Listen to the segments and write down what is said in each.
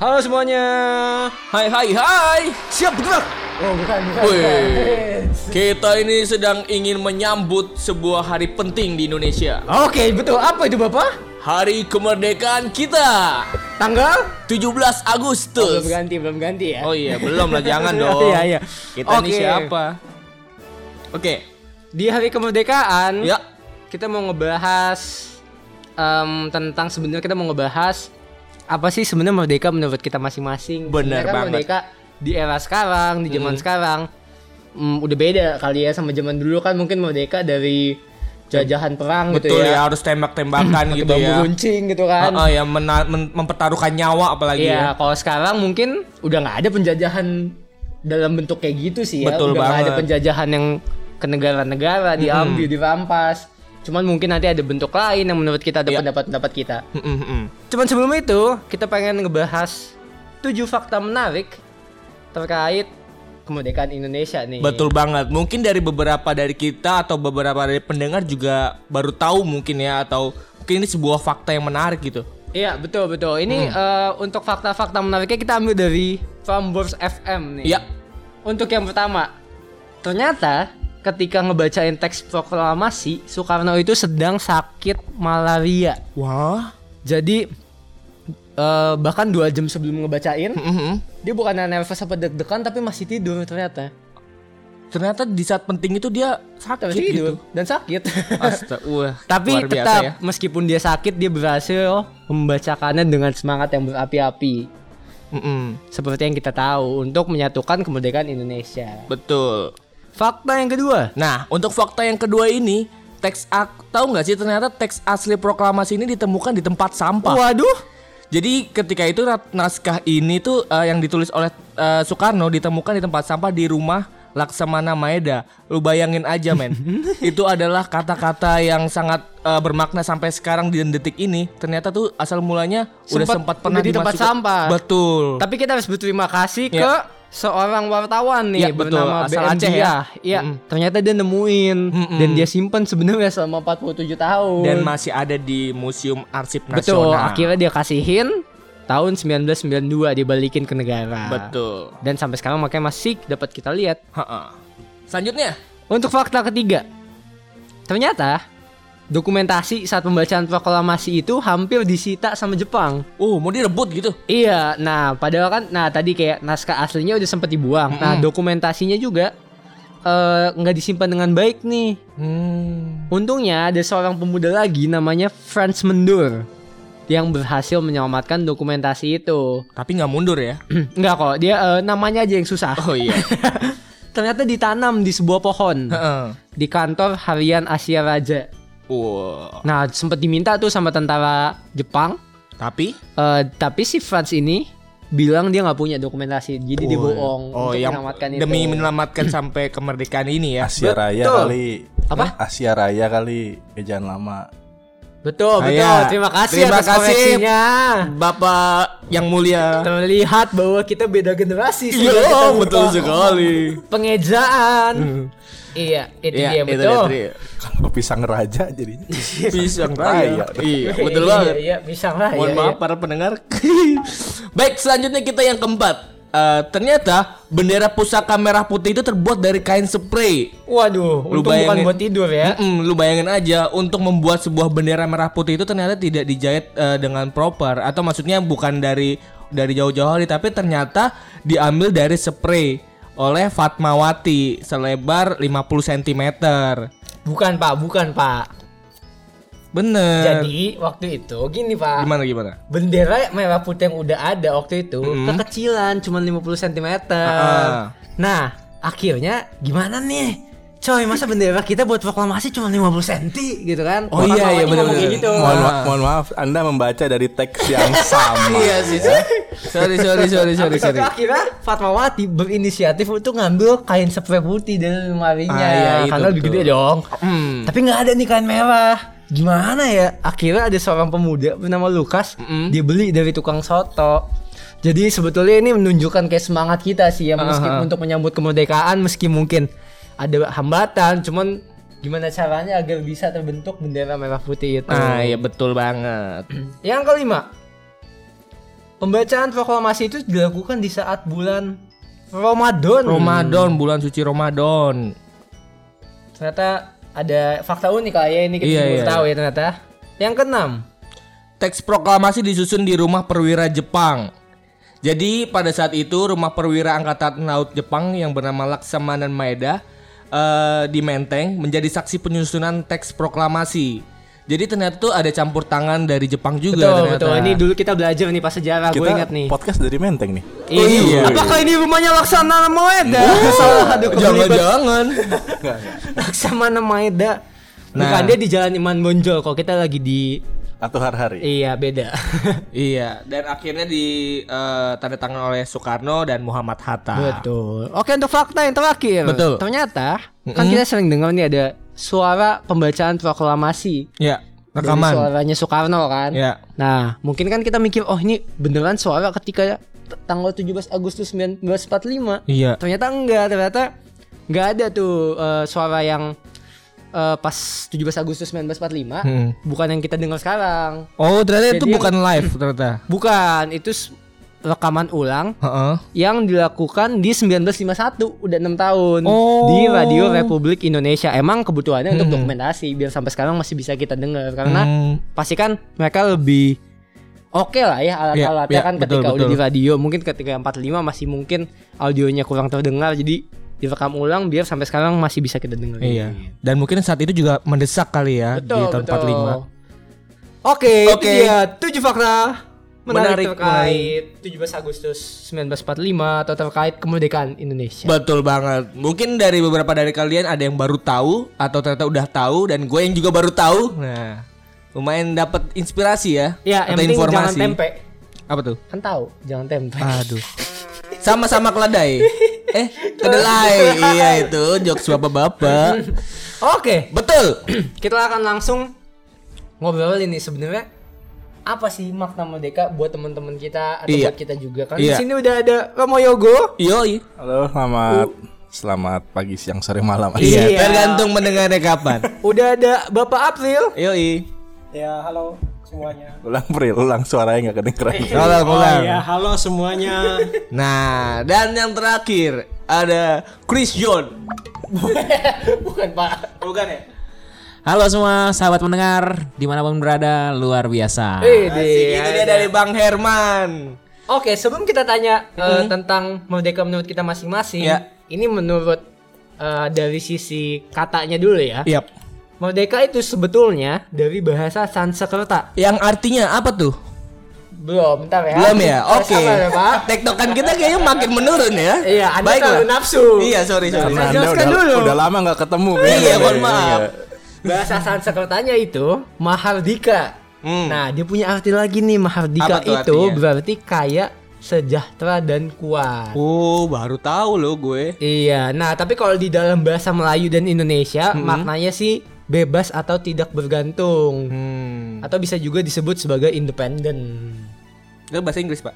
Halo semuanya. Hai hai hai. Siap bergerak. Oh, bukan, bukan. Wih. bukan. Kita ini sedang ingin menyambut sebuah hari penting di Indonesia. Oke, betul. Apa itu, Bapak? Hari kemerdekaan kita. Tanggal? 17 Oh, belum Agustus. ganti, belum ganti ya. Oh iya, belum lah jangan dong. Iya, iya. Kita ini Oke. siapa? Oke. Di hari kemerdekaan, Ya. kita mau ngebahas em, tentang sebenarnya kita mau ngebahas apa sih sebenarnya merdeka menurut kita masing-masing. Sebenarnya kan banget. Merdeka di era sekarang, di zaman sekarang mm, udah beda kali ya sama zaman dulu kan mungkin merdeka dari jajahan perang gitu Betul ya, ya. harus tembak-tembakan gitu bambu ya. runcing gitu kan. Ah, yang mena- men- mempertaruhkan nyawa apalagi Iya, ya. kalau sekarang mungkin udah nggak ada penjajahan dalam bentuk kayak gitu sih ya. Betul udah nggak ada banget. penjajahan yang ke negara-negara diambil, dirampas. Cuman mungkin nanti ada bentuk lain yang menurut kita ada Iya. pendapat-pendapat kita. Cuman sebelum itu, kita pengen ngebahas tujuh fakta menarik terkait kemerdekaan Indonesia nih. Betul banget. Mungkin dari beberapa dari kita atau beberapa dari pendengar juga baru tahu mungkin ya atau mungkin ini sebuah fakta yang menarik gitu. Iya, betul betul. Ini Hmm. eh, untuk fakta-fakta menariknya kita ambil dari Prambors FM nih. Iya. Untuk yang pertama, ternyata ketika ngebacain teks proklamasi, Soekarno itu sedang sakit malaria. Wah. Jadi eh, bahkan dua jam sebelum ngebacain, Mhm. dia bukan nervous apa deg-degan tapi masih tidur ternyata. Ternyata di saat penting itu dia sakit tidur gitu. dan sakit. Astaga, wah, tapi luar biasa tetap ya. meskipun dia sakit dia berhasil membacakannya dengan semangat yang berapi-api. Mm-mm. Seperti yang kita tahu untuk menyatukan kemerdekaan Indonesia. Betul. Fakta yang kedua, Nah, untuk fakta yang kedua ini, teks ak tahu nggak sih ternyata teks asli proklamasi ini ditemukan di tempat sampah. waduh, Jadi ketika itu naskah ini tuh eh, yang ditulis oleh eh, Soekarno ditemukan di tempat sampah di rumah Laksamana Maeda. Lu bayangin aja men. itu adalah kata-kata yang sangat eh, bermakna sampai sekarang di detik ini. Ternyata tuh asal mulanya udah Sempat- sempat pernah di tempat sampah. Betul. Tapi kita harus berterima kasih Ya. ke seorang wartawan nih Ya, betul. bernama Asal BM Aceh ya. Iya, ternyata dia nemuin Mm-mm. dan dia simpen sebenarnya selama 47 tahun. Dan masih ada di Museum Arsip betul, Nasional. akhirnya dia kasihin tahun 1992 dibalikin ke negara. Betul. Dan sampai sekarang makanya masih dapat kita lihat. Ha-ha. Selanjutnya, Untuk fakta ketiga, ternyata dokumentasi saat pembacaan proklamasi itu hampir disita sama Jepang. oh mau direbut gitu. Iya, nah padahal kan, nah tadi kayak naskah aslinya udah sempat dibuang. Nah dokumentasinya juga eh, nggak disimpan dengan baik nih. Hmm. Untungnya ada seorang pemuda lagi namanya Franz Mendur yang berhasil menyelamatkan dokumentasi itu. Tapi nggak mundur ya. Enggak kok, dia eh, namanya aja yang susah. Oh iya. Ternyata ditanam di sebuah pohon di kantor harian Asia Raja. Wah. Nah, sempat diminta tuh sama tentara Jepang, Tapi eh, tapi si Franz ini bilang dia nggak punya dokumentasi, jadi dia bohong Oh, untuk yang menyelamatkan itu. demi menyelamatkan sampai kemerdekaan ini ya. Asia Raya Betul. kali. Apa? Asia Raya kali. Kejan lama. Betul, betul. Terima kasih terima atas kasih. koreksinya. Bapak yang mulia. Terlihat bahwa kita beda generasi sih. Iya, betul sekali. Pengejaan. Iya, itu Iya, dia itu betul. Kalau pisang raja jadinya. Pisang Raya. raya. Iya, betul Iya, banget. Iya, bisa lah. Mohon iya, maaf iya. para pendengar. Baik, selanjutnya kita yang keempat. Eh, ternyata bendera pusaka merah putih itu terbuat dari kain spray. Waduh, Lu untung bukan bayangin- buat tidur ya. Mm-mm, lu bayangin aja untuk membuat sebuah bendera merah putih itu ternyata tidak dijahit eh, dengan proper atau maksudnya bukan dari dari jauh-jauh hari tapi ternyata diambil dari spray oleh Fatmawati selebar 50 cm. Bukan, Pak, bukan, Pak. Bener. Jadi, waktu itu gini, Pak. gimana gimana? bendera merah putih yang udah ada waktu itu kekecilan cuma 50 cm. Ah. Nah, akhirnya gimana nih? Coy, masa bendera kita buat proklamasi cuma 50 cm gitu kan? Oh iya, iya, bener. kayak gitu. Mohon, Ah. ma- mohon maaf, Anda membaca dari teks yang sama. Iya sih. sorry sorry sorry sorry sorry. itu akhirnya Fatmawati berinisiatif untuk ngambil kain spray putih dari lemarinya Ah, iya, itu karena lebih gede dong. Tapi nggak ada nih kain merah. Gimana ya? Akhirnya ada seorang pemuda bernama Lukas, dia beli dari tukang soto. Jadi sebetulnya ini menunjukkan kayak semangat kita sih ya meskipun Aha. untuk menyambut kemerdekaan meski mungkin ada hambatan, cuman gimana caranya agar bisa terbentuk bendera merah putih itu. Nah, iya betul banget. Yang kelima, pembacaan proklamasi itu dilakukan di saat bulan Ramadan. Ramadan, bulan suci Ramadan. Ternyata ada fakta unik lah ya ini kita Iya, iya, tahu ya ternyata. Yang keenam, Teks proklamasi disusun di rumah perwira Jepang. Jadi pada saat itu rumah perwira angkatan laut Jepang yang bernama Laksamana Maeda eh, di Menteng menjadi saksi penyusunan teks proklamasi. Jadi ternyata tuh ada campur tangan dari Jepang juga betul ternyata. betul. Ini dulu kita belajar nih pas sejarah, gue ingat nih. podcast dari Menteng nih. Ini, iya. apakah ini rumahnya Laksana Maeda? Salah ada kebelibat. Jangan-jangan. Laksamana Maeda. Nah. Bukan dia di Jalan Iman Bonjol. Kalau kita lagi di Atau hari-hari. iya beda. iya, dan akhirnya di eh, tanda tangan oleh Soekarno dan Muhammad Hatta. Betul. Oke untuk fakta yang terakhir. Betul. Ternyata kan kita sering dengar nih ada suara pembacaan proklamasi. Ya, Dari rekaman. suaranya Soekarno kan. Ya. Nah, mungkin kan kita mikir oh ini beneran suara ketika tanggal 17 Agustus 1945. Iya. Ternyata enggak, ternyata enggak ada tuh eh, suara yang eh, pas 17 Agustus 1945. Hmm. Bukan yang kita dengar sekarang. Oh, ternyata itu Jadi bukan live ternyata. Bukan, itu rekaman ulang Heeh. yang dilakukan di 1951 udah enam tahun Oh. di Radio Republik Indonesia emang kebutuhannya untuk dokumentasi biar sampai sekarang masih bisa kita dengar karena Hmm. pasti kan mereka lebih oke lah ya alat-alatnya iya, kan betul, ketika udah betul. di radio mungkin ketika 45 masih mungkin audionya kurang terdengar jadi direkam ulang biar sampai sekarang masih bisa kita dengar Iya. Dan mungkin saat itu juga mendesak kali ya di tahun 45. Oke, Oke. itu dia tujuh fakta menarik, Menarik terkait 17 Agustus 1945 atau terkait kemerdekaan Indonesia. Betul banget. Mungkin dari beberapa dari kalian ada yang baru tahu atau ternyata udah tahu dan gue yang juga baru tahu. Nah, lumayan dapat inspirasi ya ya, yang atau jangan informasi. tempe. Apa tuh? Kan tahu, jangan tempe. Aduh. Sama-sama keledai. eh, kedelai. iya itu jokes bapak-bapak. Oke, Betul. kita akan langsung ngobrol ini sebenarnya apa sih makna merdeka buat teman-teman kita atau Iya. buat kita juga kan Iya. di sini udah ada Romo Yogo Yoi. Halo, selamat selamat pagi, siang, sore, malam. Iya. Iya, tergantung mendengarnya kapan. udah ada Bapak April Yoi. Ya halo semuanya. Ulang Pril, ulang suaranya nggak kedengeran. Ulang, ulang. Oh ya halo semuanya. Nah, dan yang terakhir ada Chris John. bukan Pak Bukan ya? Halo semua sahabat mendengar di mana pun berada luar biasa. Eh, Asik, itu dia dari Bang Herman. Oke, sebelum kita tanya eh, tentang merdeka menurut kita masing-masing, Ya. ini menurut eh, dari sisi katanya dulu ya. Yap. Merdeka itu sebetulnya dari bahasa Sanskerta. Yang artinya apa tuh? Belum, bentar ya. Belum ya? Oke. sabar ya, Pak. Tektokan kita kayaknya makin menurun ya. Iya, Anda Baiklah. terlalu nafsu. Iya, sorry, sorry. Saya Anda jelaskan udah, dulu. udah lama nggak ketemu. Iya, mohon maaf. Bahasa Sanskertanya itu Mahardika. Hmm. Nah, dia punya arti lagi nih Mahardika itu artinya? berarti kaya, sejahtera dan kuat. Oh, baru tahu loh gue. Iya, nah tapi kalau di dalam bahasa Melayu dan Indonesia maknanya sih bebas atau tidak bergantung Hmm. atau bisa juga disebut sebagai independen. Itu bahasa Inggris, Pak.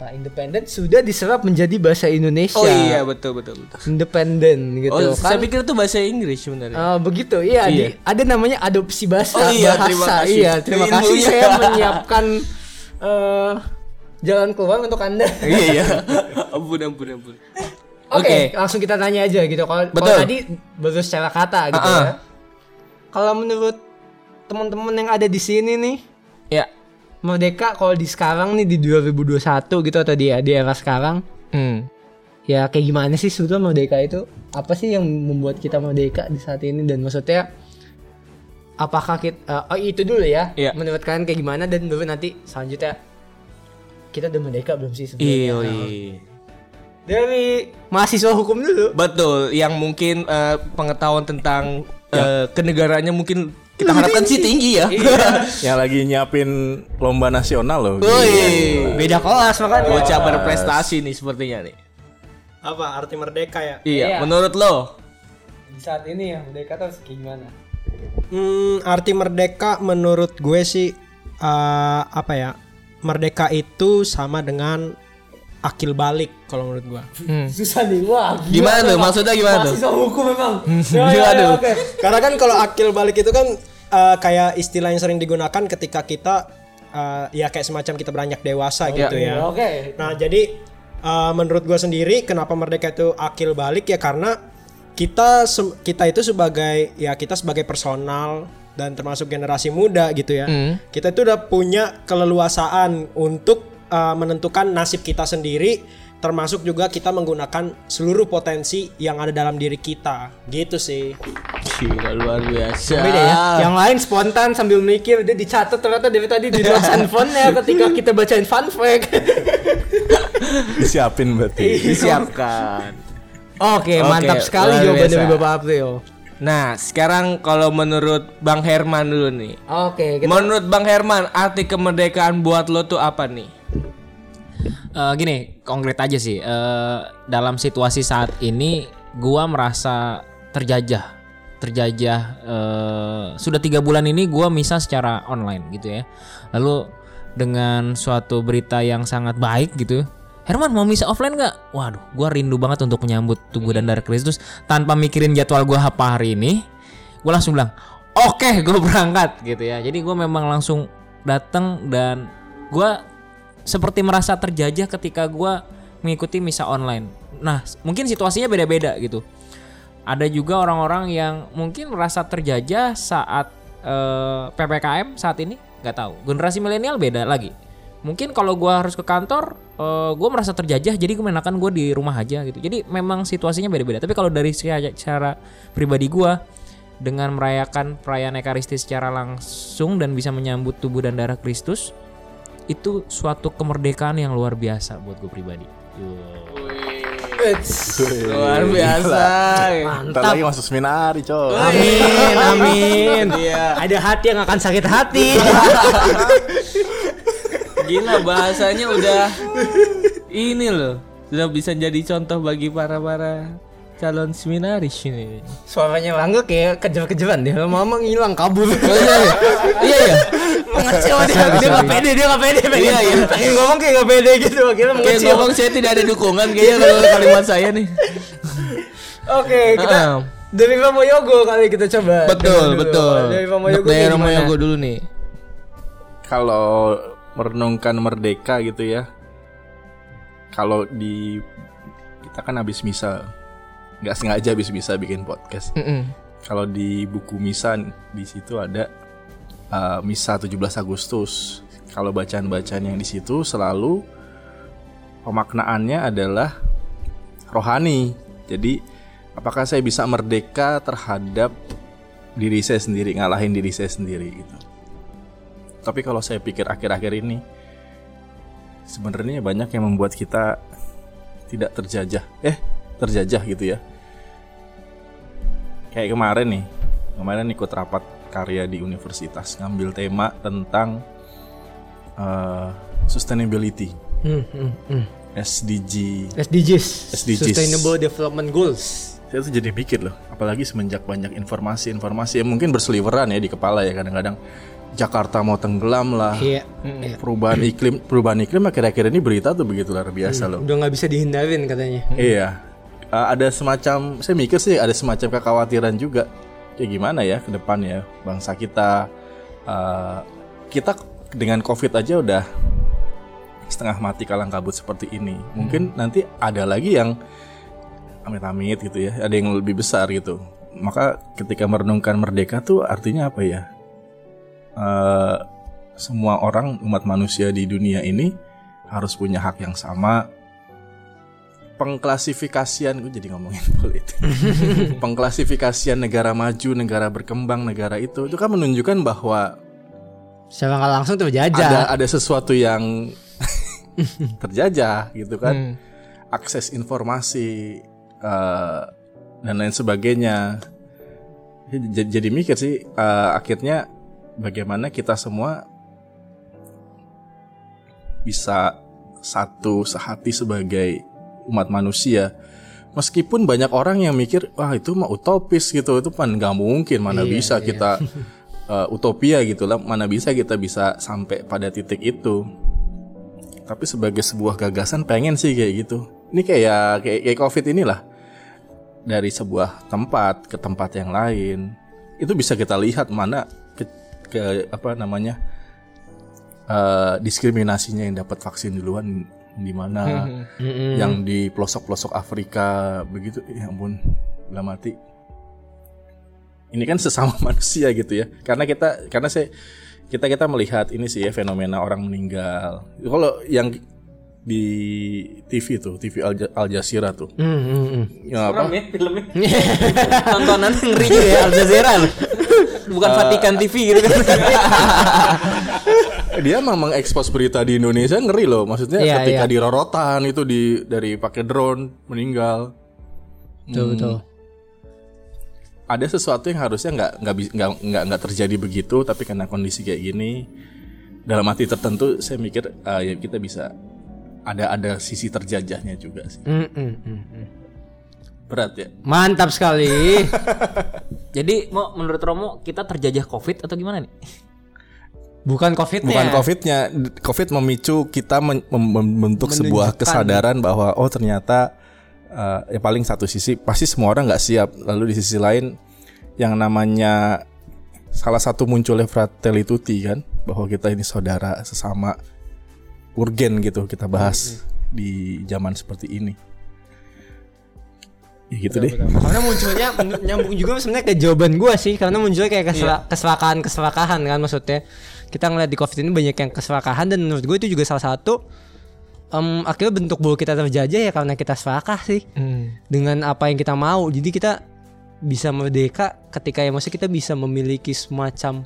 Nah, independen sudah diserap menjadi bahasa Indonesia. Oh iya, betul betul betul. Independen gitu Oh, kan. saya pikir itu bahasa Inggris sebenarnya. Eh, begitu, iya, Iya. di- ada namanya adopsi bahasa. Oh iya, bahasa. terima kasih. Iya, terima kasih saya menyiapkan eh, jalan keluar untuk anda. iya, iya. ampun, ampun, ampun. Oke, langsung kita tanya aja gitu. Kalau tadi baru secara kata gitu Ah-ah. ya. Kalau menurut teman-teman yang ada di sini nih, Ya. merdeka kalau di sekarang nih di 2021 gitu atau di di era sekarang, Hmm. ya kayak gimana sih sebetulnya merdeka itu? Apa sih yang membuat kita merdeka di saat ini dan maksudnya apakah kita oh itu dulu ya. Iya. Menurut kalian kayak gimana dan baru nanti selanjutnya kita udah merdeka belum sih Iya, sebenarnya? Iya. Dari mahasiswa hukum dulu. Betul, yang mungkin eh, pengetahuan tentang eh, kenegaraannya mungkin kita harapkan sih tinggi ya. Yang lagi nyiapin lomba nasional loh. Woi, Beda kelas makanya. bocah berprestasi nih sepertinya nih. Apa arti merdeka ya? Iya, Iya. menurut lo? Di saat ini ya merdeka tuh gimana? Hmm, arti merdeka menurut gue sih eh, apa ya? Merdeka itu sama dengan akil balik kalau menurut gua. Susah nih, wah. Gimana tuh? Maksudnya gimana tuh? Mahasiswa hukum memang. Gimana tuh? Karena kan kalau akil balik itu kan eh, kayak istilah yang sering digunakan ketika kita eh, ya kayak semacam kita beranjak dewasa gitu ya. Oke. Nah, jadi uh, menurut gue sendiri kenapa merdeka itu akil balik ya karena kita kita itu sebagai ya kita sebagai personal dan termasuk generasi muda gitu ya. Kita itu udah punya keleluasaan untuk uh, menentukan nasib kita sendiri termasuk juga kita menggunakan seluruh potensi yang ada dalam diri kita. Gitu sih. Gila luar biasa. Beda ya. Yang lain spontan sambil mikir dia dicatat ternyata dari tadi di notes handphonenya ketika kita bacain fun fact. Disiapin berarti. Disiapkan. Oke, Oke, mantap sekali jawaban dari Bapak April. Nah, sekarang kalau menurut Bang Herman dulu nih. Oke, kita Menurut Bang Herman, arti kemerdekaan buat lo tuh apa nih? Eh, gini, konkret aja sih. Eh, dalam situasi saat ini, gua merasa terjajah, terjajah. eh, sudah tiga bulan ini gua misa secara online gitu ya. Lalu dengan suatu berita yang sangat baik gitu. Herman mau misa offline nggak? Waduh, gua rindu banget untuk menyambut tubuh dan darah Kristus tanpa mikirin jadwal gua apa hari ini. Gua langsung bilang, oke, gue berangkat gitu ya. Jadi gua memang langsung datang dan gua seperti merasa terjajah ketika gua mengikuti misa online. Nah, mungkin situasinya beda-beda gitu. Ada juga orang-orang yang mungkin merasa terjajah saat eh, ppkm saat ini, nggak tahu. Generasi milenial beda lagi. Mungkin kalau gua harus ke kantor, eh, gua merasa terjajah, jadi gue menakan gue di rumah aja gitu. Jadi memang situasinya beda-beda. Tapi kalau dari secara, pribadi gua dengan merayakan perayaan Ekaristi secara langsung dan bisa menyambut tubuh dan darah Kristus, itu suatu kemerdekaan yang luar biasa buat gue pribadi. Luar biasa. Ntar lagi masuk seminari, coy. Amin, amin. Ada hati yang akan sakit hati. Gila bahasanya udah ini loh. Sudah bisa jadi contoh bagi para-para calon seminaris ini. Suaranya Langga kayak kejar-kejaran dia. Lama-lama ngilang kabur. Iya iya. Mengecil dia, dia gak pede, dia gak pede Iya, iya. pengen ngomong kayak gak pede gitu, akhirnya Kayak mengecil. ngomong saya tidak ada dukungan kayaknya kalau kalimat saya nih. Oke, kita Ah. dari Romo Yogo kali kita coba. Betul, betul. Dari Romo Untuk Yogo Dari kayak Romo gimana? Yogo dulu nih. Kalau merenungkan merdeka gitu ya. Kalau di kita kan habis misa nggak sengaja habis misa bikin podcast. Kalau di buku misa di situ ada uh, misa 17 Agustus. Kalau bacaan-bacaan yang di situ selalu pemaknaannya adalah rohani. Jadi apakah saya bisa merdeka terhadap diri saya sendiri, ngalahin diri saya sendiri gitu. Tapi kalau saya pikir akhir-akhir ini sebenarnya banyak yang membuat kita tidak terjajah. Eh, terjajah gitu ya. Kayak kemarin nih. Kemarin ikut rapat karya di universitas ngambil tema tentang eh, sustainability. Hmm, hmm, hmm. SDG. SDGs, SDGs. Sustainable Development Goals. Saya tuh jadi mikir loh, apalagi semenjak banyak informasi-informasi yang mungkin berseliweran ya di kepala ya kadang-kadang Jakarta mau tenggelam lah. Iya. Perubahan iklim, perubahan iklim akhir-akhir ini berita tuh begitu luar biasa loh. Udah nggak bisa dihindarin katanya. Iya. Uh, ada semacam saya mikir sih ada semacam kekhawatiran juga. Kayak gimana ya ke depan ya bangsa kita uh, kita dengan Covid aja udah setengah mati kalang kabut seperti ini. Mungkin nanti ada lagi yang amit-amit gitu ya, ada yang lebih besar gitu. Maka ketika merenungkan merdeka tuh artinya apa ya? Eh, semua orang umat manusia di dunia ini harus punya hak yang sama. Pengklasifikasian gue jadi ngomongin politik. Pengklasifikasian negara maju, negara berkembang, negara itu itu kan menunjukkan bahwa Secara nggak langsung ada terjajah. ada sesuatu yang terjajah gitu kan. Akses informasi eh, dan lain sebagainya. Jadi, jadi mikir sih eh, akhirnya bagaimana kita semua bisa satu sehati sebagai umat manusia. Meskipun banyak orang yang mikir, wah itu mah utopis gitu, itu kan nggak mungkin, mana bisa kita uh, utopia gitu lah, mana bisa kita bisa sampai pada titik itu. Tapi sebagai sebuah gagasan pengen sih kayak gitu. Ini kayak kayak, kayak covid inilah dari sebuah tempat ke tempat yang lain itu bisa kita lihat mana ke, ke apa namanya eh, diskriminasinya yang dapat vaksin duluan di mana yang di pelosok-pelosok Afrika begitu. Ya ampun dalam mati. Ini kan sesama manusia gitu ya. Karena kita karena saya kita kita melihat ini sih ya fenomena orang meninggal. Kalau yang di TV tuh TV Al, Al Jazeera tuh. Ya apa? Ya filmnya. Tontonan ngeri juga ya Al Jazeera. Bukan Vatikan TV gitu kan. Dia emang mengekspos berita di Indonesia ngeri loh maksudnya Iya, ketika iya. di rorotan itu di dari pakai drone meninggal Betul, betul. ada sesuatu yang harusnya nggak nggak nggak nggak terjadi begitu tapi karena kondisi kayak gini dalam arti tertentu saya mikir ah, ya kita bisa ada ada sisi terjajahnya juga sih Mm, mm, mm, mm. berat ya Mantap sekali. Jadi mau menurut Romo kita terjajah Covid atau gimana nih? Bukan covid bukan covidnya. Covid memicu kita men- membentuk sebuah kesadaran bahwa oh ternyata eh, ya paling satu sisi pasti semua orang nggak siap. Lalu di sisi lain yang namanya salah satu munculnya fratelli tutti kan? Bahwa kita ini saudara sesama urgen gitu kita bahas di zaman seperti ini. Ya gitu deh. Karena munculnya nyambung juga sebenarnya ke jawaban gua sih. Karena munculnya kayak kesela- keselakaan keselakaan kan maksudnya kita ngeliat di covid ini banyak yang keserakahan dan menurut gue itu juga salah satu em, akhirnya bentuk bahwa kita terjajah ya karena kita serakah sih. Dengan apa yang kita mau. Jadi kita bisa merdeka ketika ya maksudnya kita bisa memiliki semacam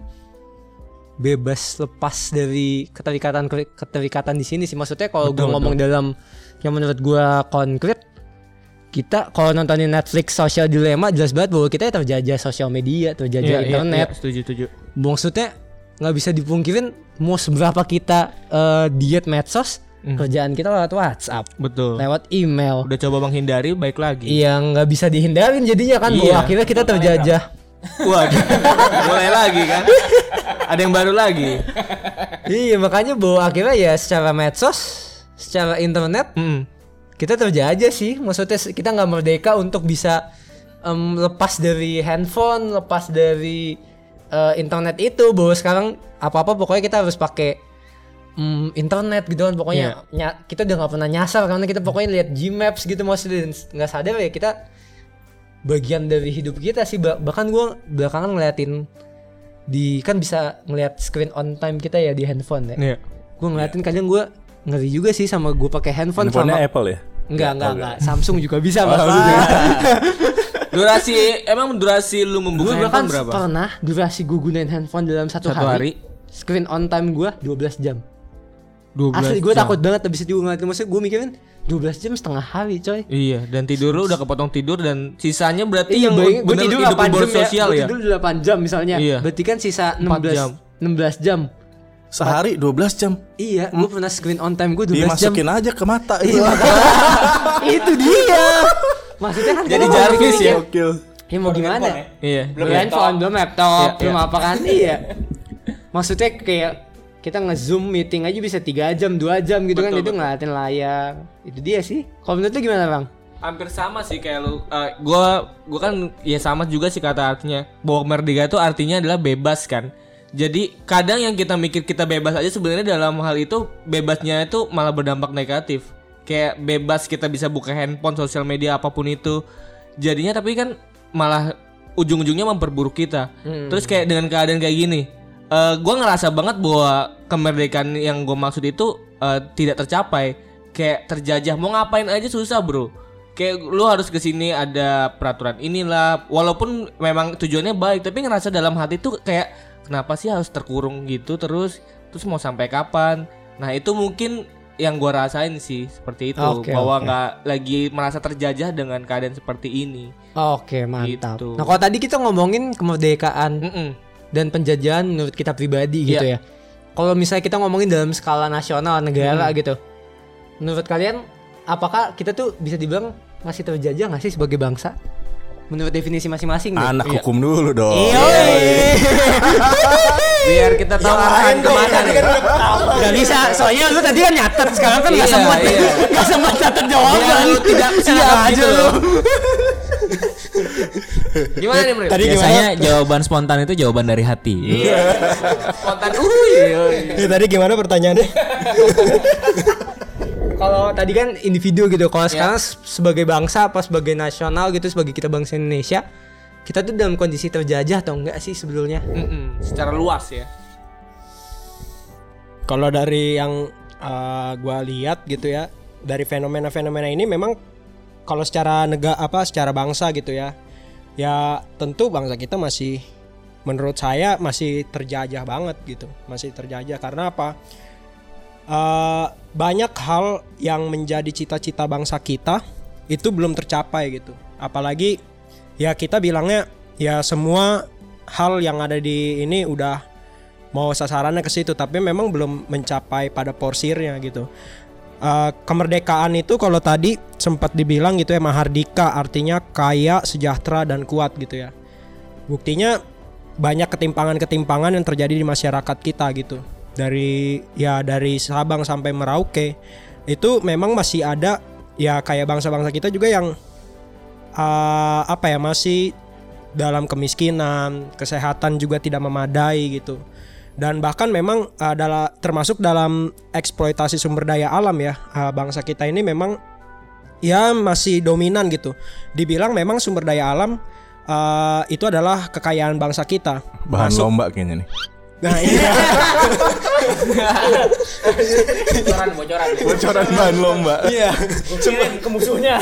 bebas lepas dari keterikatan keterikatan di sini sih. Maksudnya kalau gue ngomong dalam yang menurut gua konkret kita kalau nontonin Netflix Social Dilemma jelas banget bahwa kita ya terjajah sosial media, terjajah internet. setuju setuju. Maksudnya nggak bisa dipungkirin mau seberapa kita eh, diet medsos, kerjaan kita lewat WhatsApp, betul lewat email. udah coba menghindari baik lagi Yang nggak bisa dihindarin jadinya kan bahwa Iya. akhirnya kita terjajah. Waduh, mulai lagi kan ada yang baru lagi iya makanya bahwa akhirnya ya secara medsos, secara internet Mm. kita terjajah sih. Maksudnya kita nggak merdeka untuk bisa em, lepas dari handphone, lepas dari eh, internet itu. Bahwa sekarang apa-apa pokoknya kita harus pakai em, internet gitu kan. Pokoknya nya- kita udah nggak pernah nyasar karena kita pokoknya lihat Gmaps gitu maksudnya dan nggak sadar ya kita bagian dari hidup kita sih. Bah- bahkan gua belakangan ngeliatin di kan bisa ngeliat screen on time kita ya di handphone ya. Iya. Gue ngeliatin kadang gue ngeri juga sih sama gue pakai handphone handphonenya sama Apple ya Enggak, enggak, enggak. Samsung juga bisa, Oh, Bapak. durasi emang durasi lu membuka bahkan handphone berapa pernah durasi gue gunain handphone dalam satu, Satu hari? Screen on time gue 12 jam. 12 Asli gue takut banget habis itu gue ngeliatin maksudnya gue mikirin 12 jam setengah hari, coy. Iya, dan tidur lu udah kepotong tidur dan sisanya berarti Iya, yang bayangin gue bener tidur hidup 8 lu jam sosial ya. ya. Tidur 8 jam misalnya. Iya. Berarti kan sisa 16 jam. 16 jam. sehari 12 jam Iya, gue pernah screen on time gue 12 jam. dimasukin aja ke mata Iya, itu dia. Maksudnya kan Jadi Jarvis ya? Gokil. Ya mau gimana? Iya. belum handphone, belum laptop, Iya, belum apa kan? iya. Maksudnya kayak kita nge-zoom meeting aja bisa 3 jam, 2 jam gitu kan itu ngeliatin layar. Itu dia sih. Kalau menurut lu gimana, Bang? Hampir sama sih kayak lu. Eh, gua gua kan ya sama juga sih kata artinya. Bahwa merdeka itu artinya adalah bebas kan. Jadi kadang yang kita mikir kita bebas aja sebenarnya dalam hal itu bebasnya itu malah berdampak negatif. Kayak bebas kita bisa buka handphone, sosial media apa pun itu. Jadinya tapi kan malah ujung-ujungnya memperburuk kita. Terus kayak dengan keadaan kayak gini, eh gua ngerasa banget bahwa kemerdekaan yang gue maksud itu eh, tidak tercapai. Kayak terjajah mau ngapain aja susah bro. Kayak lu harus ke sini ada peraturan inilah. Walaupun memang tujuannya baik, tapi ngerasa dalam hati tuh kayak kenapa sih harus terkurung gitu terus? Terus mau sampai kapan? Nah itu mungkin yang gua rasain sih seperti itu Oke, bahwa nggak lagi merasa terjajah dengan keadaan seperti ini. Oke, mantap. Gitu. Nah, kalau tadi kita ngomongin kemerdekaan Mm-mm. dan penjajahan menurut kita pribadi gitu ya. Kalau misalnya kita ngomongin dalam skala nasional negara gitu. Menurut kalian apakah kita tuh bisa dibilang masih terjajah nggak sih sebagai bangsa? Menurut definisi masing-masing deh. Anak hukum dulu dong. Iya. Biar kita tahu arahan ke mana nih. Gak bisa, soalnya lu tadi kan nyatet, sekarang kan gak Iya, sempat iya. Gak sempat nyatet jawaban Biar lu tidak siap aja gitu lu. Gimana nih, Bro? Tadi Biasanya jawaban spontan itu jawaban dari hati. Spontan. Uy. Ya, tadi gimana pertanyaannya? Kalau tadi kan individu gitu, kalau sekarang se- sebagai bangsa apa sebagai nasional gitu, sebagai kita bangsa Indonesia Kita tuh dalam kondisi terjajah atau enggak sih sebetulnya? Mm-mm, Secara luas ya. Kalau dari yang uh, gua lihat gitu ya, dari fenomena-fenomena ini memang kalau secara negara apa secara bangsa gitu ya. Ya tentu bangsa kita masih menurut saya masih terjajah banget gitu. Masih terjajah karena apa? Uh, banyak hal yang menjadi cita-cita bangsa kita itu belum tercapai gitu. Apalagi ya kita bilangnya ya semua hal yang ada di ini udah mau sasarannya ke situ tapi memang belum mencapai pada porsirnya gitu. Eh, kemerdekaan itu kalau tadi sempat dibilang gitu ya mahardika artinya kaya, sejahtera dan kuat gitu ya. Buktinya banyak ketimpangan-ketimpangan yang terjadi di masyarakat kita gitu. Dari ya dari Sabang sampai Merauke itu memang masih ada ya kayak bangsa-bangsa kita juga yang eh, apa ya masih dalam kemiskinan, kesehatan juga tidak memadai gitu. Dan bahkan memang adalah termasuk dalam eksploitasi sumber daya alam ya. eh, bangsa kita ini memang ya masih dominan gitu. Dibilang memang sumber daya alam eh, itu adalah kekayaan bangsa kita. Bahan Masuk- lomba kayaknya nih. Nah, iya. Bocoran, bocoran. Bocoran bahan lomba. Iya. Sumber ke musuhnya.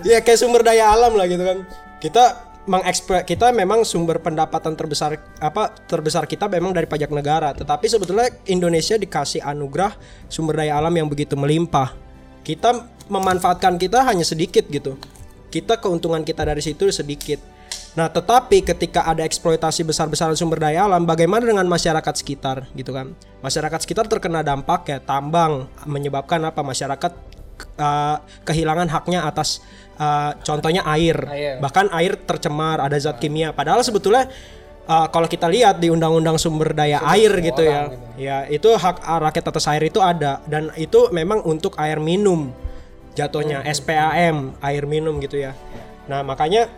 Iya kayak sumber daya alam lah gitu kan. Kita mengeksploit kita memang sumber pendapatan terbesar apa terbesar kita memang dari pajak negara. Tetapi sebetulnya Indonesia dikasih anugerah sumber daya alam yang begitu melimpah. Kita memanfaatkan kita hanya sedikit gitu. Kita keuntungan kita dari situ sedikit. Nah, tetapi ketika ada eksploitasi besar-besaran sumber daya alam, bagaimana dengan masyarakat sekitar gitu kan? Masyarakat sekitar terkena dampak ya tambang menyebabkan apa? Masyarakat uh, kehilangan haknya atas uh, contohnya air. Bahkan air tercemar, ada zat kimia. Padahal sebetulnya uh, kalau kita lihat di undang-undang sumber daya air gitu ya. Ya, itu hak rakyat atas air itu ada dan itu memang untuk air minum. Jatuhnya SPAM, air minum gitu ya. Nah, makanya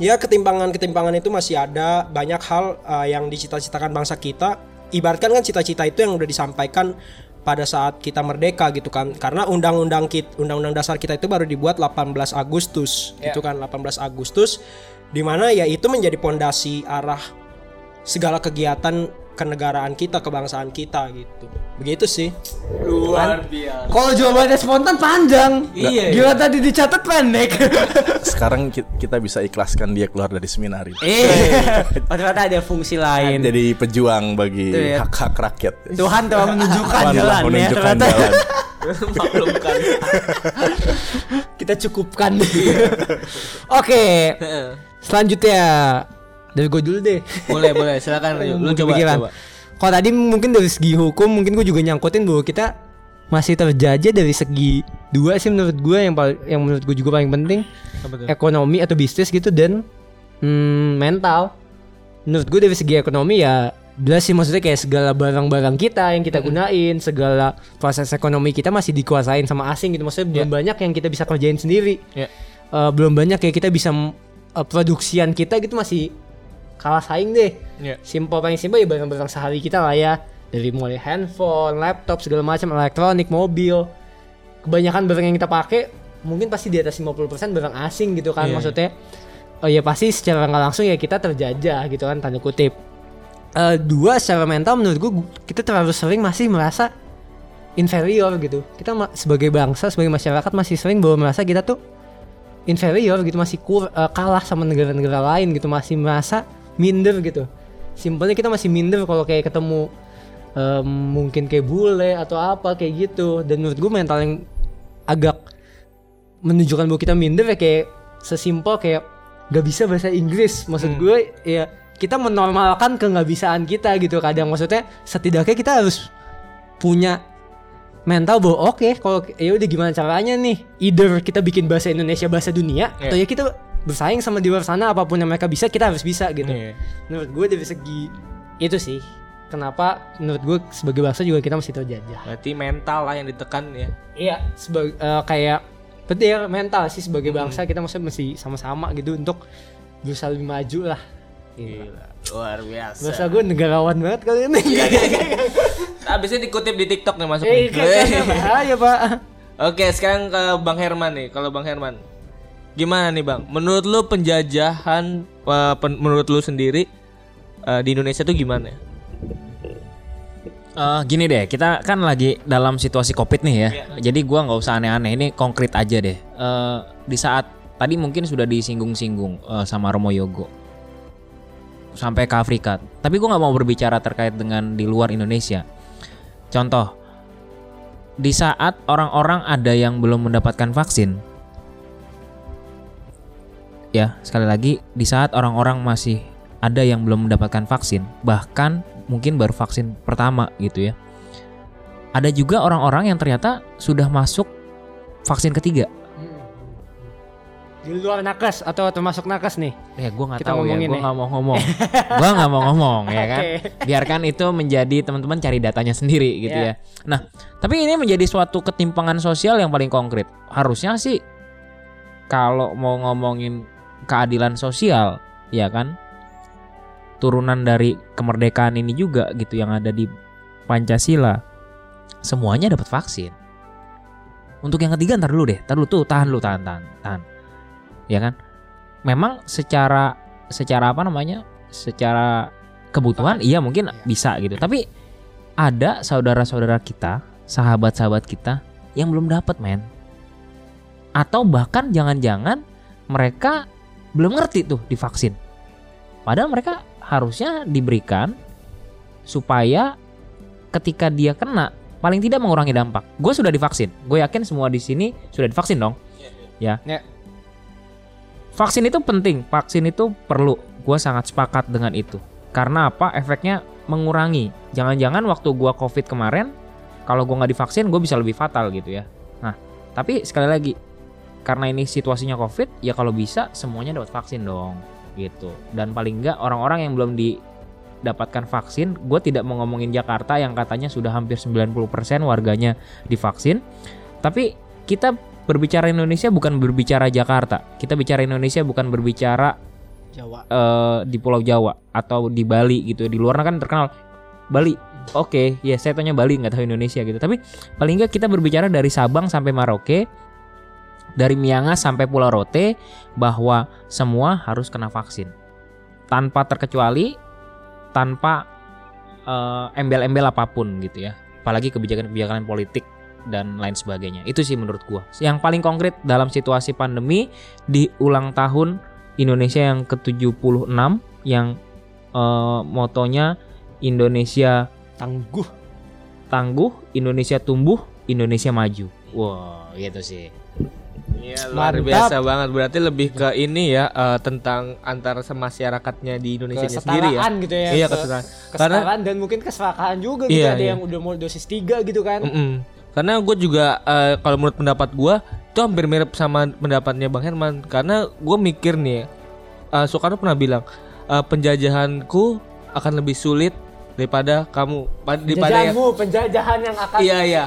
ya ketimpangan-ketimpangan itu masih ada. Banyak hal uh, yang dicita-citakan bangsa kita. Ibaratkan kan cita-cita itu yang udah disampaikan pada saat kita merdeka gitu kan. Karena undang-undang kit undang-undang dasar kita itu baru dibuat 18 Agustus gitu kan 18 Agustus. Di mana ya itu menjadi pondasi arah segala kegiatan kenegaraan kita kebangsaan kita gitu begitu sih Luar biasa. Kalau jawabannya spontan panjang. Iya, Gila tadi dicatat pendek. Sekarang ki- kita bisa ikhlaskan dia keluar dari seminar ini. eh, oh, ternyata ada fungsi lain. Jadi pejuang bagi Tuh ya. hak-hak rakyat. Tuhan telah menunjukkan Tuhan telah jalan ya menunjukkan ternyata. jalan. Maklumkan. Kita cukupkan. Oke. Selanjutnya dari gue dulu deh. boleh, boleh. Silakan Rio. Lu Mungkin coba, pikiran. coba. Kalau tadi mungkin dari segi hukum mungkin gue juga nyangkutin bahwa kita masih terjajah dari segi dua sih menurut gue yang paling yang menurut gue juga paling penting ekonomi atau bisnis gitu dan hmm, mental. Menurut gue dari segi ekonomi ya jelas sih maksudnya kayak segala barang-barang kita yang kita gunain, segala proses ekonomi kita masih dikuasain sama asing gitu. Maksudnya belum banyak yang kita bisa kerjain sendiri. Ya. Eh, belum banyak ya kita bisa eh, produksian kita gitu masih kalah saing deh. Ya. Simpel paling simpel ya barang-barang sehari kita lah ya. Dari mulai handphone, laptop, segala macam elektronik, mobil. Kebanyakan barang yang kita pakai mungkin pasti di atas 50% barang asing gitu kan maksudnya. Oh ya pasti secara nggak langsung ya kita terjajah gitu kan tanda kutip. Eh, dua secara mental menurut gue kita terlalu sering masih merasa inferior gitu. Kita sebagai bangsa, sebagai masyarakat masih sering bahwa merasa kita tuh inferior gitu masih kur, eh, kalah sama negara-negara lain gitu masih merasa minder gitu. Simpelnya kita masih minder kalau kayak ketemu em, mungkin kayak bule atau apa kayak gitu. Dan menurut gue mental yang agak menunjukkan bahwa kita minder ya kayak sesimpel kayak gak bisa bahasa Inggris. Maksud gue ya kita menormalkan ke nggak bisaan kita gitu kadang. Maksudnya setidaknya kita harus punya mental bahwa oke kalau ya udah gimana caranya nih? Either kita bikin bahasa Indonesia bahasa dunia atau ya kita bersaing sama di luar sana apa pun yang mereka bisa kita harus bisa gitu Iya. menurut gue dari segi itu sih kenapa menurut gue sebagai bangsa juga kita mesti terjajah Berarti mental lah yang ditekan ya. iya sebagai kayak betul ya mental sih sebagai bangsa kita mesti sama-sama gitu untuk berusaha lebih maju lah Gila, luar biasa. Bahasa gue negarawan banget kali ini. Abisnya dikutip di TikTok nih masuk. Eh, nih. kayaknya bahaya pak. Oke, sekarang ke Bang Herman nih. Kalau Bang Herman, gimana nih Bang? Menurut lu penjajahan, eh, pen- menurut lu sendiri eh, di Indonesia tuh gimana? Eh, gini deh, kita kan lagi dalam situasi covid nih ya. Jadi gua nggak usah aneh-aneh, ini konkret aja deh. Eh, di saat tadi mungkin sudah disinggung-singgung eh, sama Romo Yogo sampai ke Afrika. Tapi gua nggak mau berbicara terkait dengan di luar Indonesia. Contoh, di saat orang-orang ada yang belum mendapatkan vaksin, ya sekali lagi di saat orang-orang masih ada yang belum mendapatkan vaksin, bahkan mungkin baru vaksin pertama gitu ya. Ada juga orang-orang yang ternyata sudah masuk vaksin ketiga. Di luar nakes atau termasuk nakes nih. Ya gue nggak tahu ya, gue nggak mau ngomong, gue nggak mau ngomong ya kan. Biarkan itu menjadi teman-teman cari datanya sendiri gitu Ya. ya. Nah, tapi ini menjadi suatu ketimpangan sosial yang paling konkret. Harusnya sih kalau mau ngomongin keadilan sosial, ya kan, turunan dari kemerdekaan ini juga gitu yang ada di Pancasila, semuanya dapat vaksin. Untuk yang ketiga ntar dulu deh, ntar dulu tuh tahan lu tahan tahan tahan, ya kan? Memang secara secara apa namanya? Secara kebutuhan iya mungkin bisa gitu. Tapi ada saudara-saudara kita, sahabat-sahabat kita yang belum dapat men. Atau bahkan jangan-jangan mereka belum ngerti tuh divaksin. Padahal mereka harusnya diberikan supaya ketika dia kena paling tidak mengurangi dampak. Gue sudah divaksin. Gue yakin semua di sini sudah divaksin dong. Ya. Ya. Vaksin itu penting. Vaksin itu perlu. Gue sangat sepakat dengan itu. Karena apa? Efeknya mengurangi. Jangan-jangan waktu gua covid kemarin, kalau gua nggak divaksin, gue bisa lebih fatal gitu ya. Nah, tapi sekali lagi, karena ini situasinya covid, ya kalau bisa semuanya dapat vaksin dong, gitu. Dan paling nggak orang-orang yang belum didapatkan vaksin, gue tidak mau ngomongin Jakarta yang katanya sudah hampir 90% warganya divaksin, tapi kita berbicara Indonesia bukan berbicara Jakarta, kita bicara Indonesia bukan berbicara Jawa. eh, di Pulau Jawa atau di Bali gitu. Di luar kan terkenal Bali. Oke ya saya tanya Bali nggak tahu Indonesia gitu. Tapi paling nggak kita berbicara dari Sabang sampai Maroke dari Miangas sampai Pulau Rote bahwa semua harus kena vaksin tanpa terkecuali tanpa eh, embel-embel apa pun gitu ya apalagi kebijakan-kebijakan politik dan lain sebagainya itu sih menurut gua yang paling konkret dalam situasi pandemi di ulang tahun Indonesia yang ke-76 yang eh, motonya Indonesia Tangguh. tangguh, Indonesia tumbuh, Indonesia maju. Wow, gitu sih. Iya, luar Mantap. biasa banget. Berarti lebih ke ini ya eh, tentang antara masyarakatnya di Indonesia sendiri ya. Gitu ya. Iya, ke- kesetaraan. Karena dan mungkin keserakaan juga gitu Iya, ada iya. yang udah mau dosis 3 gitu kan. Mm-mm. Karena gue juga eh, kalau menurut pendapat gue itu hampir mirip sama pendapatnya Bang Herman. Karena gue mikir nih, eh, Soekarno pernah bilang eh, penjajahanku akan lebih sulit daripada kamu pa- daripada yang Penjajahanmu, penjajahan yang akan iya iya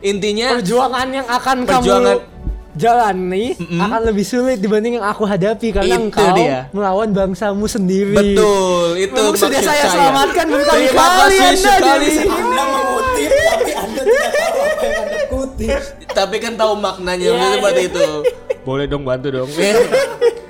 intinya perjuangan yang akan Perjuangan- kamu jalani akan lebih sulit dibanding yang aku hadapi karena Itu engkau dia. melawan bangsamu sendiri. betul itu Memang sudah maksud saya selamatkan terima berkali-kali kasih Anda sekali Anda mengutip tapi Anda tidak tahu apa yang Anda kutip. tapi kan tahu maknanya Iya, seperti itu. Boleh dong bantu dong.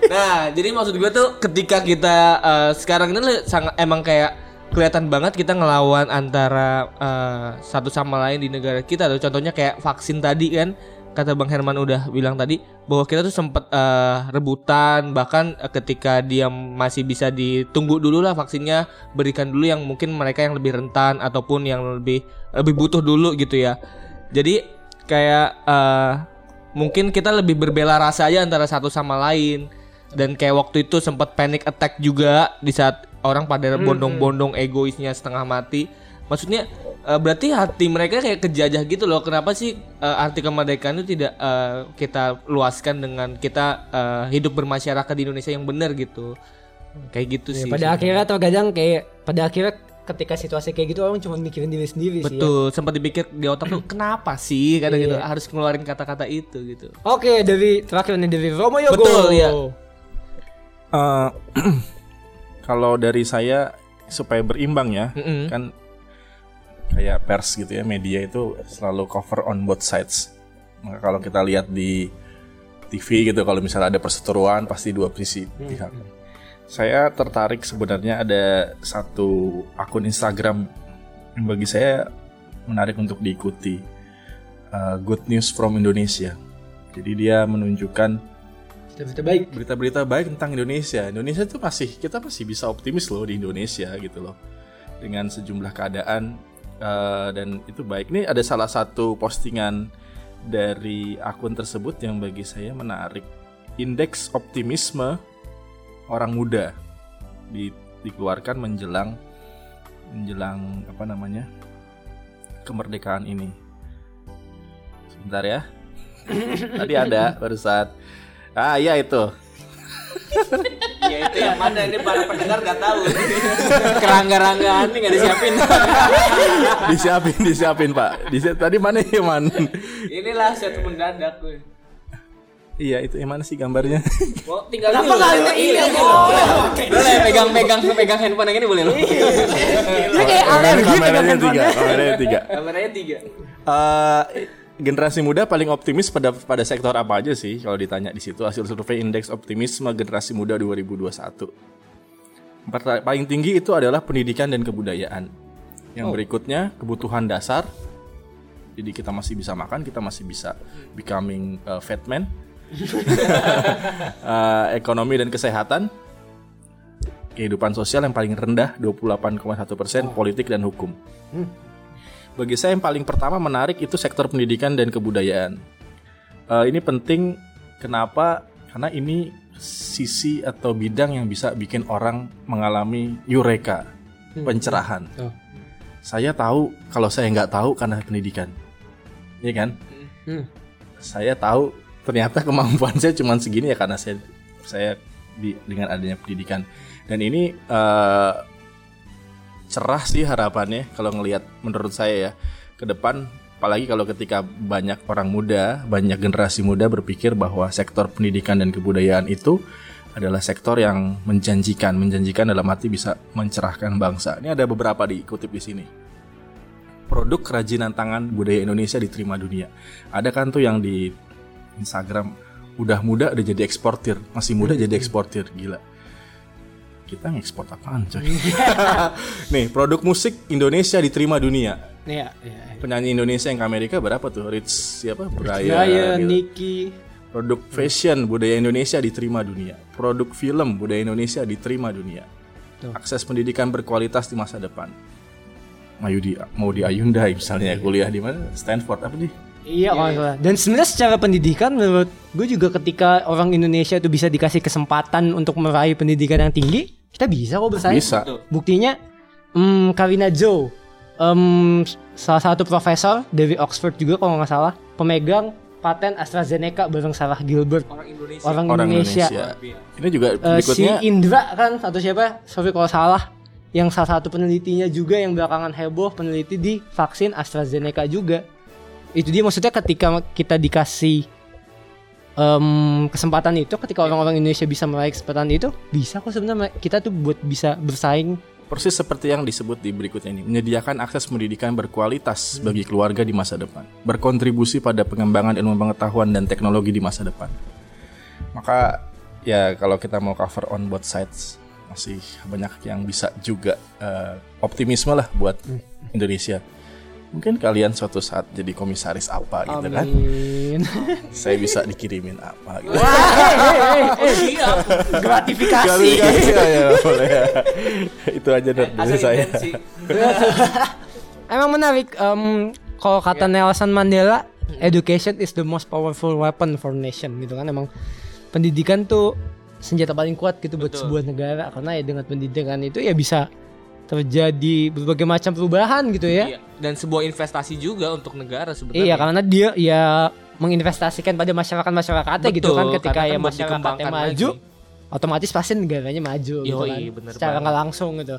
Nah jadi maksud gue tuh ketika kita eh, sekarang ini sangat emang kayak kelihatan banget kita ngelawan antara eh, satu sama lain di negara kita. Tuh contohnya kayak vaksin tadi kan kata Bang Herman udah bilang tadi bahwa kita tuh sempet eh, rebutan bahkan eh, ketika dia masih bisa ditunggu dulu lah vaksinnya berikan dulu yang mungkin mereka yang lebih rentan ataupun yang lebih lebih butuh dulu gitu ya. Jadi kayak eh, mungkin kita lebih berbela rasa aja antara satu sama lain. Dan kayak waktu itu sempat panic attack juga di saat orang pada bondong-bondong egoisnya setengah mati. Maksudnya Eh, berarti hati mereka kayak kejajah gitu loh. Kenapa sih eh, arti kemerdekaan itu tidak eh, kita luaskan dengan kita eh, hidup bermasyarakat di Indonesia yang benar gitu. Kayak gitu sih. pada akhirnya terkadang kayak pada akhirnya ketika situasi kayak gitu orang cuma mikirin diri sendiri sih ya. Betul, sempat dipikir di otak tuh kenapa sih kadang gitu harus ngeluarin kata-kata itu gitu. Oke, dari terakhir nih dari Romo Yogo. Betul, ya. Eh, kalau dari saya supaya berimbang ya, Mm-mm. kan kayak pers gitu ya, media itu selalu cover on both sides. Maka kalau kita lihat di TV gitu, kalau misalnya ada perseteruan pasti dua sisi pihak. Saya tertarik sebenarnya ada satu akun Instagram yang bagi saya menarik untuk diikuti. Uh, Good News from Indonesia. Jadi dia menunjukkan Berita baik. berita-berita baik tentang Indonesia. Indonesia itu masih kita masih bisa optimis loh di Indonesia gitu loh dengan sejumlah keadaan eh, dan itu baik. Ini ada salah satu postingan dari akun tersebut yang bagi saya menarik. Indeks optimisme orang muda di- dikeluarkan menjelang menjelang apa namanya kemerdekaan ini. Sebentar ya. Tadi ada barusan. Ah iya itu. Ya itu yang mana ini para pendengar nggak tahu. Kerangga-ranggaan nih nggak disiapin. disiapin disiapin pak Disi- tadi mana ya man Inilah satu mendadak gue. iya itu yang mana sih gambarnya Oh, tinggal dulu. Iya, boleh pegang-pegang pegang handphone yang ini boleh lo. Dia kayak alergi kameranya pegang tiga handphone. kameranya tiga Kameranya tiga. Eh, generasi muda paling optimis pada pada sektor apa aja sih? Kalau ditanya di situ hasil survei indeks optimisme generasi muda 2021 Perta- paling tinggi itu adalah pendidikan dan kebudayaan. Yang berikutnya kebutuhan dasar. Jadi kita masih bisa makan kita masih bisa becoming uh, fat man. Eh, ekonomi dan kesehatan. Kehidupan sosial yang paling rendah 28,1 persen. Politik dan hukum bagi saya yang paling pertama menarik itu sektor pendidikan dan kebudayaan. Eh, ini penting kenapa? Karena ini sisi atau bidang yang bisa bikin orang mengalami eureka, pencerahan. Oh. Saya tahu kalau saya nggak tahu karena pendidikan, Iya kan? Hmm. Saya tahu ternyata kemampuan saya cuma segini ya karena saya saya di, dengan adanya pendidikan dan ini eh, cerah sih harapannya kalau ngelihat menurut saya ya ke depan apalagi kalau ketika banyak orang muda, banyak generasi muda berpikir bahwa sektor pendidikan dan kebudayaan itu adalah sektor yang menjanjikan, menjanjikan dalam arti bisa mencerahkan bangsa. Ini ada beberapa dikutip di sini. Produk kerajinan tangan budaya Indonesia diterima dunia. Ada kan tuh yang di Instagram udah muda udah jadi eksportir, masih muda jadi eksportir, gila kita ngekspor apaan coy? Nih produk musik Indonesia diterima dunia. Iya, iya. penyanyi Indonesia yang ke Amerika berapa tuh? Rich siapa? Brian gitu. Nicky. produk fashion budaya Indonesia diterima dunia. Produk film budaya Indonesia diterima dunia. Tuh. akses pendidikan berkualitas di masa depan. Mau di mau di Ayunda misalnya kuliah di mana? Stanford apa nih? Iya, kalau nggak salah. Dan sebenarnya secara pendidikan menurut gue juga ketika orang Indonesia itu bisa dikasih kesempatan untuk meraih pendidikan yang tinggi, kita bisa kok bersaing. bisa Buktinya, hmm, Karina Jo, em, salah satu profesor dari Oxford juga kalau nggak salah, pemegang paten AstraZeneca bareng Sarah Gilbert, Orang Indonesia. orang, orang Indonesia. Indonesia ini juga Eh, si berikutnya Indra kan atau siapa? Sorry kalau salah. Yang salah satu penelitinya juga yang belakangan heboh peneliti di vaksin AstraZeneca juga. Itu dia maksudnya ketika kita dikasih em, kesempatan itu, ketika orang-orang Indonesia bisa meraih kesempatan itu, bisa kok sebenarnya kita tuh buat bisa bersaing. Persis seperti yang disebut di berikutnya ini, menyediakan akses pendidikan berkualitas bagi keluarga di masa depan, berkontribusi pada pengembangan ilmu pengetahuan dan teknologi di masa depan. Maka ya kalau kita mau cover on both sides, masih banyak yang bisa juga eh, optimisme lah buat Indonesia. Mungkin kalian suatu saat jadi komisaris apa gitu kan? Saya bisa dikirimin apa gitu. Gratifikasi. Gratifikasi, ya, boleh ya. Itu aja dari dari saya. Emang menarik. em, kalau kata Nelson Mandela, education is the most powerful weapon for nation gitu kan. Emang pendidikan tuh senjata paling kuat gitu buat sebuah negara karena ya dengan pendidikan itu ya bisa terjadi berbagai macam perubahan gitu ya. Iya. Dan sebuah investasi juga untuk negara sebetulnya. Iya, karena dia ya menginvestasikan pada masyarakat masyarakatnya gitu kan ketika kan ya buat masyarakatnya maju lagi. otomatis pasti negaranya maju gitu Yoi, kan bener secara nggak langsung gitu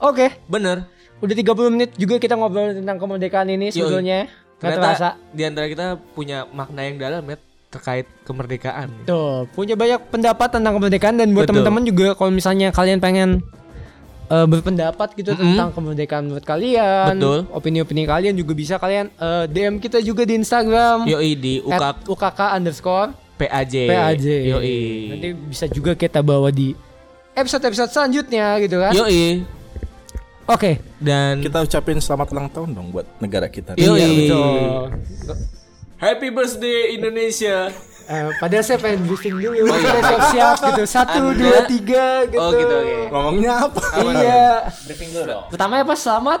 oke Bener. udah 30 menit juga kita ngobrol tentang kemerdekaan ini sebetulnya Ternyata terasa di antara kita punya makna yang dalam ya terkait kemerdekaan. tuh punya banyak pendapat tentang kemerdekaan dan buat teman-teman juga kalau misalnya kalian pengen eh, berpendapat gitu Mm-mm. tentang kemerdekaan menurut kalian Betul. opini-opini kalian juga bisa kalian eh, DM kita juga di Instagram Yoi di UKK UKK underscore PAJ. PAJ. Yoi. Nanti bisa juga kita bawa di episode-episode selanjutnya gitu kan. Yoi. Oke. Dan Kita ucapin selamat ulang tahun dong buat negara kita. Yoi. Iya betul. Happy birthday Indonesia. Eh, padahal saya pengen briefing dulu. Saya siap-siap gitu. Satu, Anda- dua, tiga gitu. Oh gitu oke. Ngomongnya apa? Iya. Briefing dulu dong. Pertama apa? Selamat.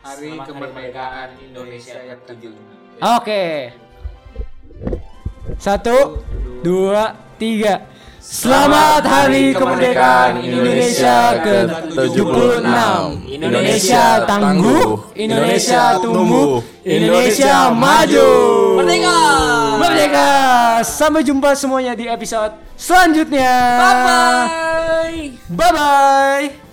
Hari kemerdekaan Indonesia yang ke-7. Oke. Satu, dua, tiga. Selamat Hari Kemerdekaan Indonesia ke-76. Indonesia tangguh Indonesia tumbuh Indonesia maju. Merdeka. Merdeka! Sampai jumpa semuanya di episode selanjutnya. Bye bye. Bye-bye